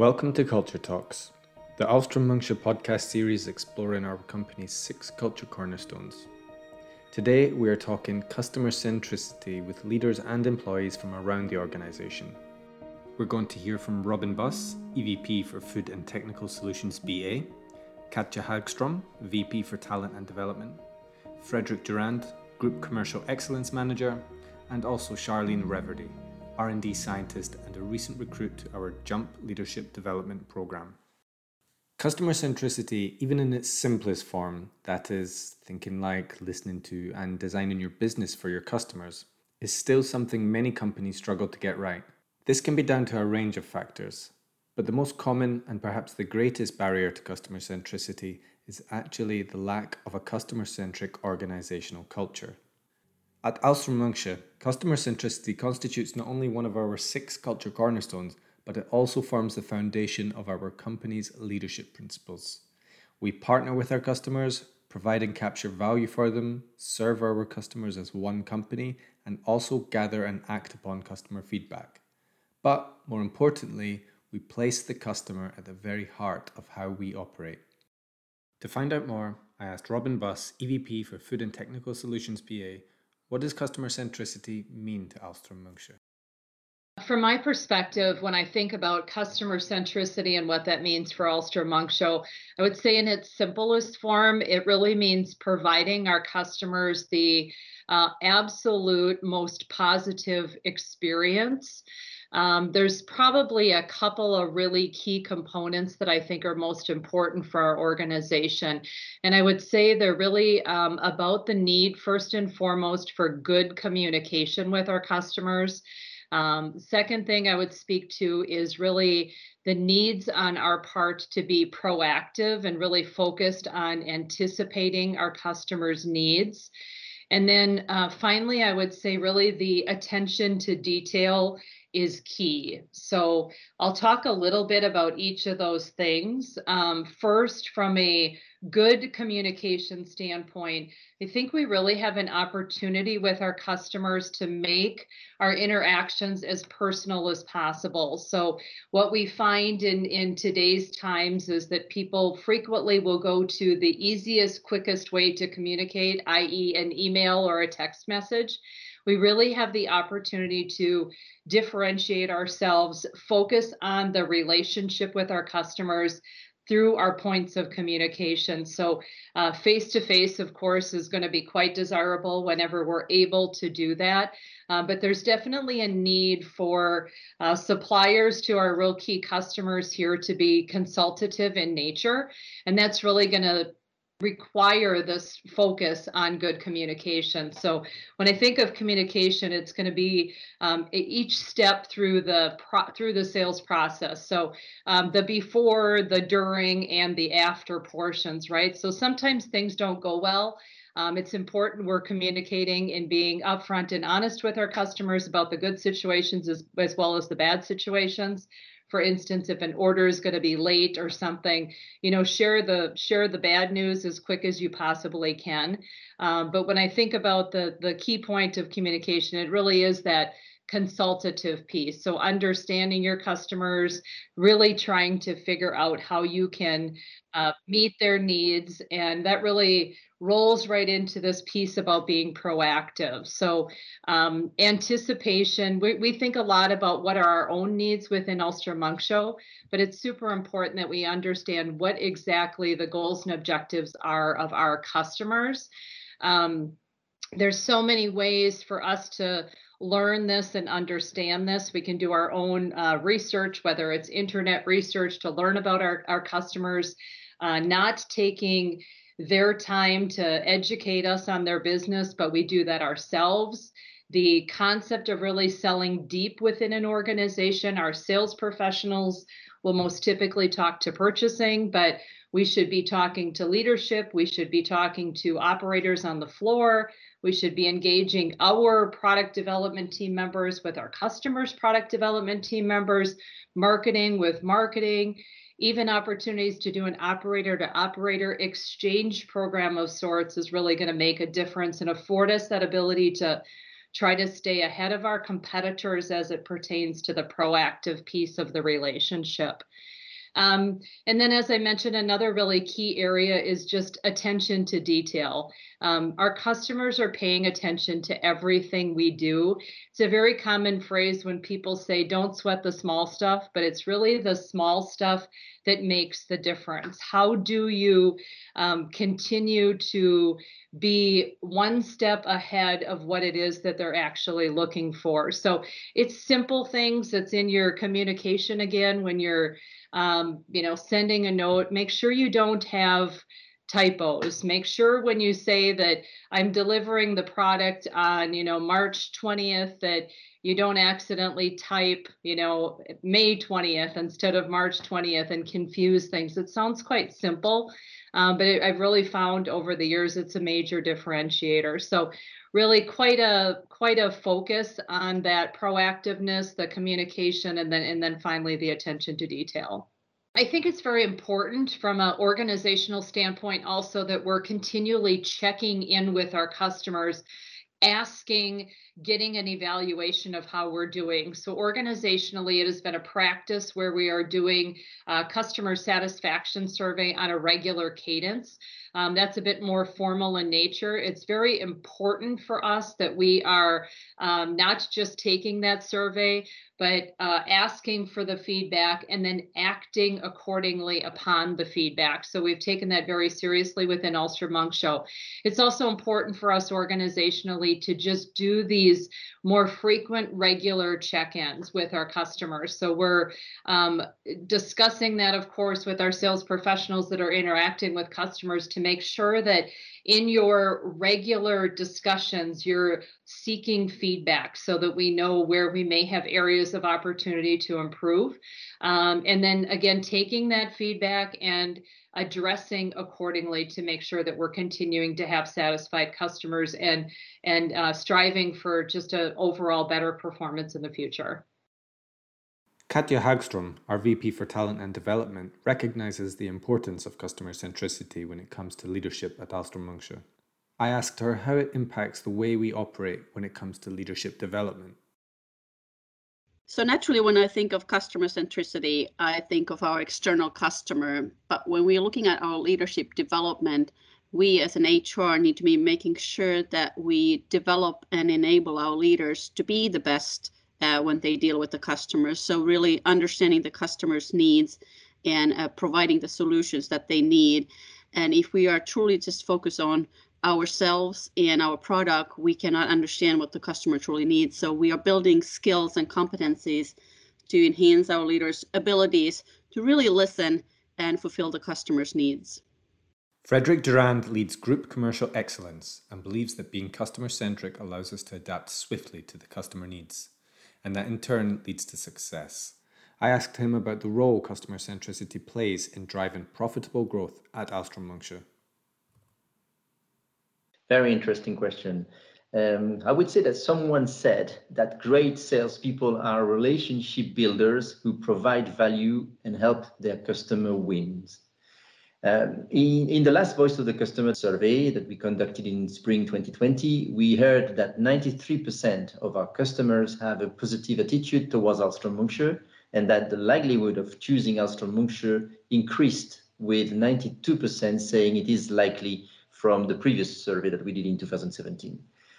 Welcome to Culture Talks, the Ahlstrom Munksjö podcast series exploring our company's six culture cornerstones. Today, we are talking customer centricity with leaders and employees from around the organization. We're going to hear from Robin Buss, EVP for Food and Technical Solutions BA, Katja Hagstrom, VP for Talent and Development, Frederick Durand, Group Commercial Excellence Manager, and also Charlene Reverdy, R&D scientist and a recent recruit to our Jump Leadership Development Program. Customer centricity, even in its simplest form, that is, thinking like, listening to, and designing your business for your customers, is still something many companies struggle to get right. This can be down to a range of factors, but the most common and perhaps the greatest barrier to customer centricity is actually the lack of a customer centric organizational culture. At Munksjö, customer centricity constitutes not only one of our six culture cornerstones, but it also forms the foundation of our company's leadership principles. We partner with our customers, provide and capture value for them, serve our customers as one company, and also gather and act upon customer feedback. But more importantly, we place the customer at the very heart of how we operate. To find out more, I asked Robin Buss, EVP for Food and Technical Solutions BA, what does customer centricity mean to Ahlstrom Munksjö? From my perspective, when I think about customer centricity and what that means for Ahlstrom Munksjö, I would say in its simplest form, it really means providing our customers the uh, absolute most positive experience um, there's probably a couple of really key components that I think are most important for our organization. And I would say they're really um, about the need, first and foremost, for good communication with our customers. Um, second thing I would speak to is really the needs on our part to be proactive and really focused on anticipating our customers' needs. And then uh, finally, I would say really the attention to detail is key. So I'll talk a little bit about each of those things. Um, first, from a good communication standpoint, I think we really have an opportunity with our customers to make our interactions as personal as possible. So what we find in, in today's times is that people frequently will go to the easiest, quickest way to communicate, i.e. an email or a text message we really have the opportunity to differentiate ourselves, focus on the relationship with our customers through our points of communication. So, face to face, of course, is going to be quite desirable whenever we're able to do that. Uh, but there's definitely a need for uh, suppliers to our real key customers here to be consultative in nature. And that's really going to require this focus on good communication. So when I think of communication, it's going to be um, each step through the pro- through the sales process. So um, the before, the during, and the after portions, right? So sometimes things don't go well. Um, it's important we're communicating and being upfront and honest with our customers about the good situations as, as well as the bad situations for instance if an order is going to be late or something you know share the share the bad news as quick as you possibly can. Um, but when i think about the the key point of communication it really is that consultative piece so understanding your customers really trying to figure out how you can uh, meet their needs and that really rolls right into this piece about being proactive. So, um, anticipation, we, we think a lot about what are our own needs within Ahlstrom Munksjö, but it's super important that we understand what exactly the goals and objectives are of our customers. Um, there's so many ways for us to learn this and understand this. We can do our own uh, research, whether it's internet research to learn about our, our customers, uh, not taking their time to educate us on their business, but we do that ourselves. The concept of really selling deep within an organization, our sales professionals will most typically talk to purchasing, but we should be talking to leadership. We should be talking to operators on the floor. We should be engaging our product development team members with our customers' product development team members, marketing with marketing, even opportunities to do an operator to operator exchange program of sorts is really going to make a difference and afford us that ability to try to stay ahead of our competitors as it pertains to the proactive piece of the relationship. Um, and then, as I mentioned, another really key area is just attention to detail. Um, our customers are paying attention to everything we do. It's a very common phrase when people say, don't sweat the small stuff, but it's really the small stuff that makes the difference. How do you um, continue to be one step ahead of what it is that they're actually looking for? So it's simple things that's in your communication again when you're um, you know, sending a note, make sure you don't have typos. Make sure when you say that I'm delivering the product on, you know, March 20th that you don't accidentally type, you know, May 20th instead of March 20th and confuse things. It sounds quite simple, um, but it, I've really found over the years it's a major differentiator. So really quite a quite a focus on that proactiveness, the communication, and then and then finally the attention to detail. I think it's very important from an organizational standpoint also that we're continually checking in with our customers, asking, getting an evaluation of how we're doing. So, organizationally, it has been a practice where we are doing a customer satisfaction survey on a regular cadence. Um, that's a bit more formal in nature. It's very important for us that we are um, not just taking that survey, but uh, asking for the feedback and then acting accordingly upon the feedback. So we've taken that very seriously within Ahlstrom Munksjö Show. It's also important for us organizationally to just do these more frequent, regular check-ins with our customers. So we're um, discussing that, of course, with our sales professionals that are interacting with customers to make sure that in your regular discussions, you're seeking feedback so that we know where we may have areas of opportunity to improve. Um, and then again, taking that feedback and addressing accordingly to make sure that we're continuing to have satisfied customers and and uh, striving for just an overall better performance in the future. Katja Hagstrom, our VP for Talent and Development, recognizes the importance of customer centricity when it comes to leadership at Ahlstrom Munksjö. I asked her how it impacts the way we operate when it comes to leadership development. So naturally, when I think of customer centricity, I think of our external customer. But when we're looking at our leadership development, we as an HR need to be making sure that we develop and enable our leaders to be the best uh, when they deal with the customers. So really understanding the customer's needs and uh, providing the solutions that they need. And if we are truly just focused on ourselves and our product, we cannot understand what the customer truly needs. So we are building skills and competencies to enhance our leaders' abilities to really listen and fulfill the customer's needs. Frederick Durand leads Group Commercial Excellence and believes that being customer centric allows us to adapt swiftly to the customer needs and that in turn leads to success. I asked him about the role customer centricity plays in driving profitable growth at Munksjö. Very interesting question. Um, I would say that someone said that great salespeople are relationship builders who provide value and help their customer wins. Um, in, in the last Voice of the Customer survey that we conducted in spring 2020, we heard that 93% of our customers have a positive attitude towards Ahlstrom Munksjö and that the likelihood of choosing Ahlstrom Munksjö increased with 92% saying it is likely from the previous survey that we did in 2017.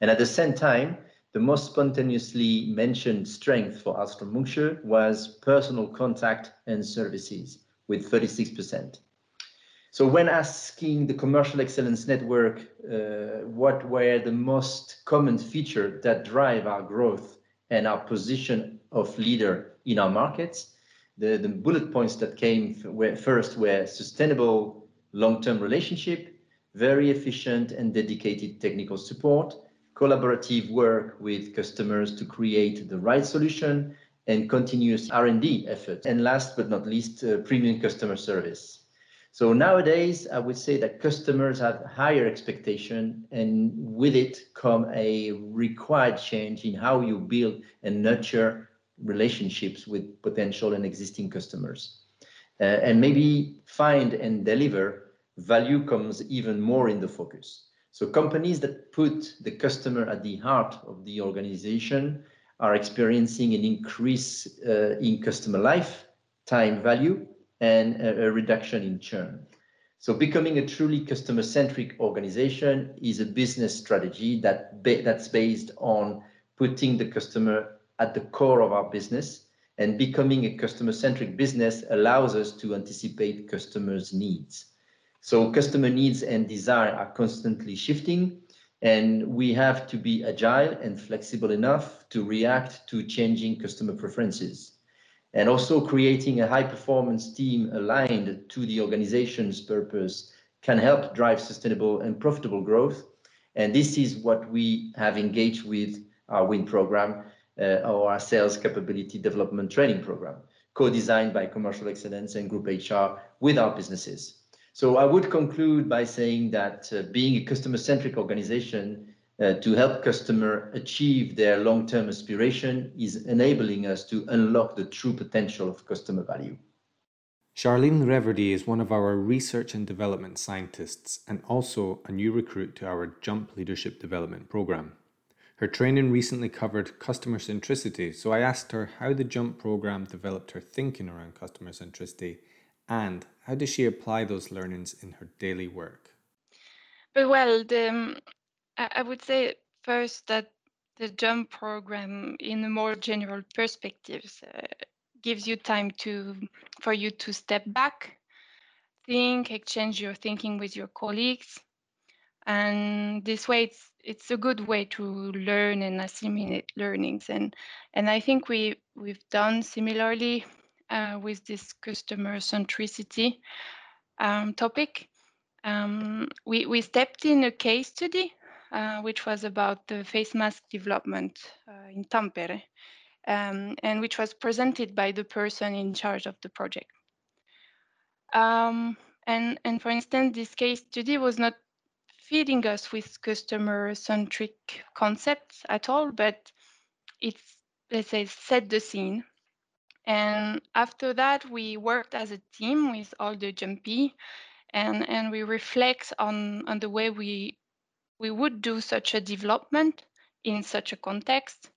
And at the same time, the most spontaneously mentioned strength for Ahlstrom Munksjö was personal contact and services with 36%. So when asking the Commercial Excellence Network uh, what were the most common features that drive our growth and our position of leader in our markets, the, the bullet points that came were first were sustainable long-term relationship, very efficient and dedicated technical support, collaborative work with customers to create the right solution, and continuous R&D efforts. And last but not least, uh, premium customer service. So nowadays, I would say that customers have higher expectation and with it come a required change in how you build and nurture relationships with potential and existing customers. Uh, and maybe find and deliver value comes even more in the focus. So companies that put the customer at the heart of the organization are experiencing an increase uh, in customer lifetime value and a, a reduction in churn. So becoming a truly customer-centric organization is a business strategy that that's based on putting the customer at the core of our business and becoming a customer-centric business allows us to anticipate customers' needs. So customer needs and desire are constantly shifting, and we have to be agile and flexible enough to react to changing customer preferences. And also creating a high performance team aligned to the organization's purpose can help drive sustainable and profitable growth. And this is what we have engaged with our WIN program uh, or our sales capability development training program, co-designed by Commercial Excellence and Group HR with our businesses. So I would conclude by saying that uh, being a customer-centric organization uh, to help customer achieve their long-term aspiration is enabling us to unlock the true potential of customer value. Charlene Reverdy is one of our research and development scientists and also a new recruit to our Jump Leadership Development Program. Her training recently covered customer centricity, so I asked her how the Jump program developed her thinking around customer centricity and how does she apply those learnings in her daily work? But well, the, um, I would say first that the JUMP program, in a more general perspective, uh, gives you time to for you to step back, think, exchange your thinking with your colleagues, and this way it's it's a good way to learn and assimilate learnings and and I think we we've done similarly uh, with this customer centricity um, topic. Um, we, we stepped in a case study, uh, which was about the face mask development uh, in Tampere, um, and which was presented by the person in charge of the project. Um, and, and for instance, this case study was not feeding us with customer-centric concepts at all, but it's, let's say, set the scene and after that, we worked as a team with all the jumpy and, and we reflect on, on the way we, we would do such a development in such a context.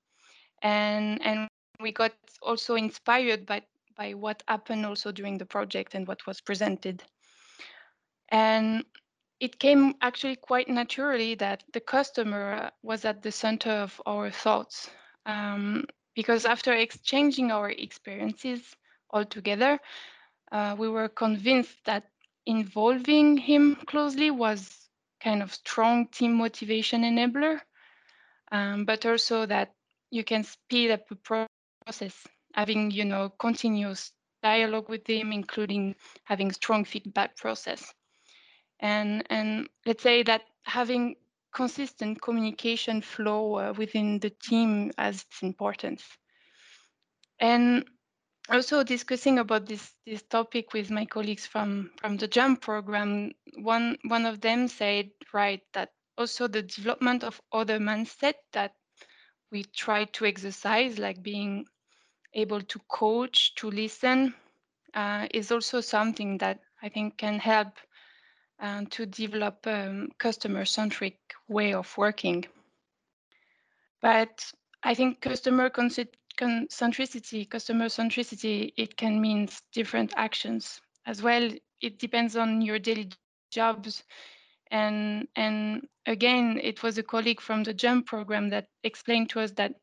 And, and we got also inspired by, by what happened also during the project and what was presented. And it came actually quite naturally that the customer was at the center of our thoughts. Um, because after exchanging our experiences all together, uh, we were convinced that involving him closely was kind of strong team motivation enabler, um, but also that you can speed up the process, having you know continuous dialogue with him, including having strong feedback process. And and let's say that having consistent communication flow uh, within the team as its importance. And also discussing about this this topic with my colleagues from from the jump program one one of them said right that also the development of other mindset that we try to exercise like being able to coach to listen uh, is also something that i think can help and to develop a um, customer-centric way of working. But I think customer centricity, customer centricity, it can mean different actions as well. It depends on your daily jobs. And, and again, it was a colleague from the JUMP program that explained to us that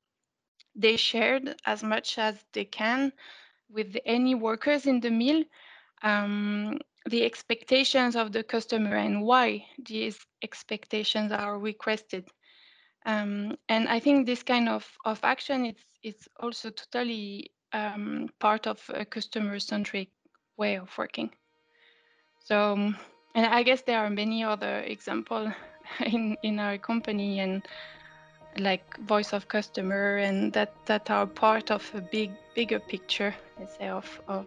they shared as much as they can with any workers in the mill um, the expectations of the customer and why these expectations are requested. Um, and I think this kind of, of action is, is also totally um, part of a customer-centric way of working. So, and I guess there are many other examples in, in our company and like voice of customer and that, that are part of a big, bigger picture, let's say, of, of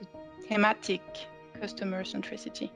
the thematic customer centricity.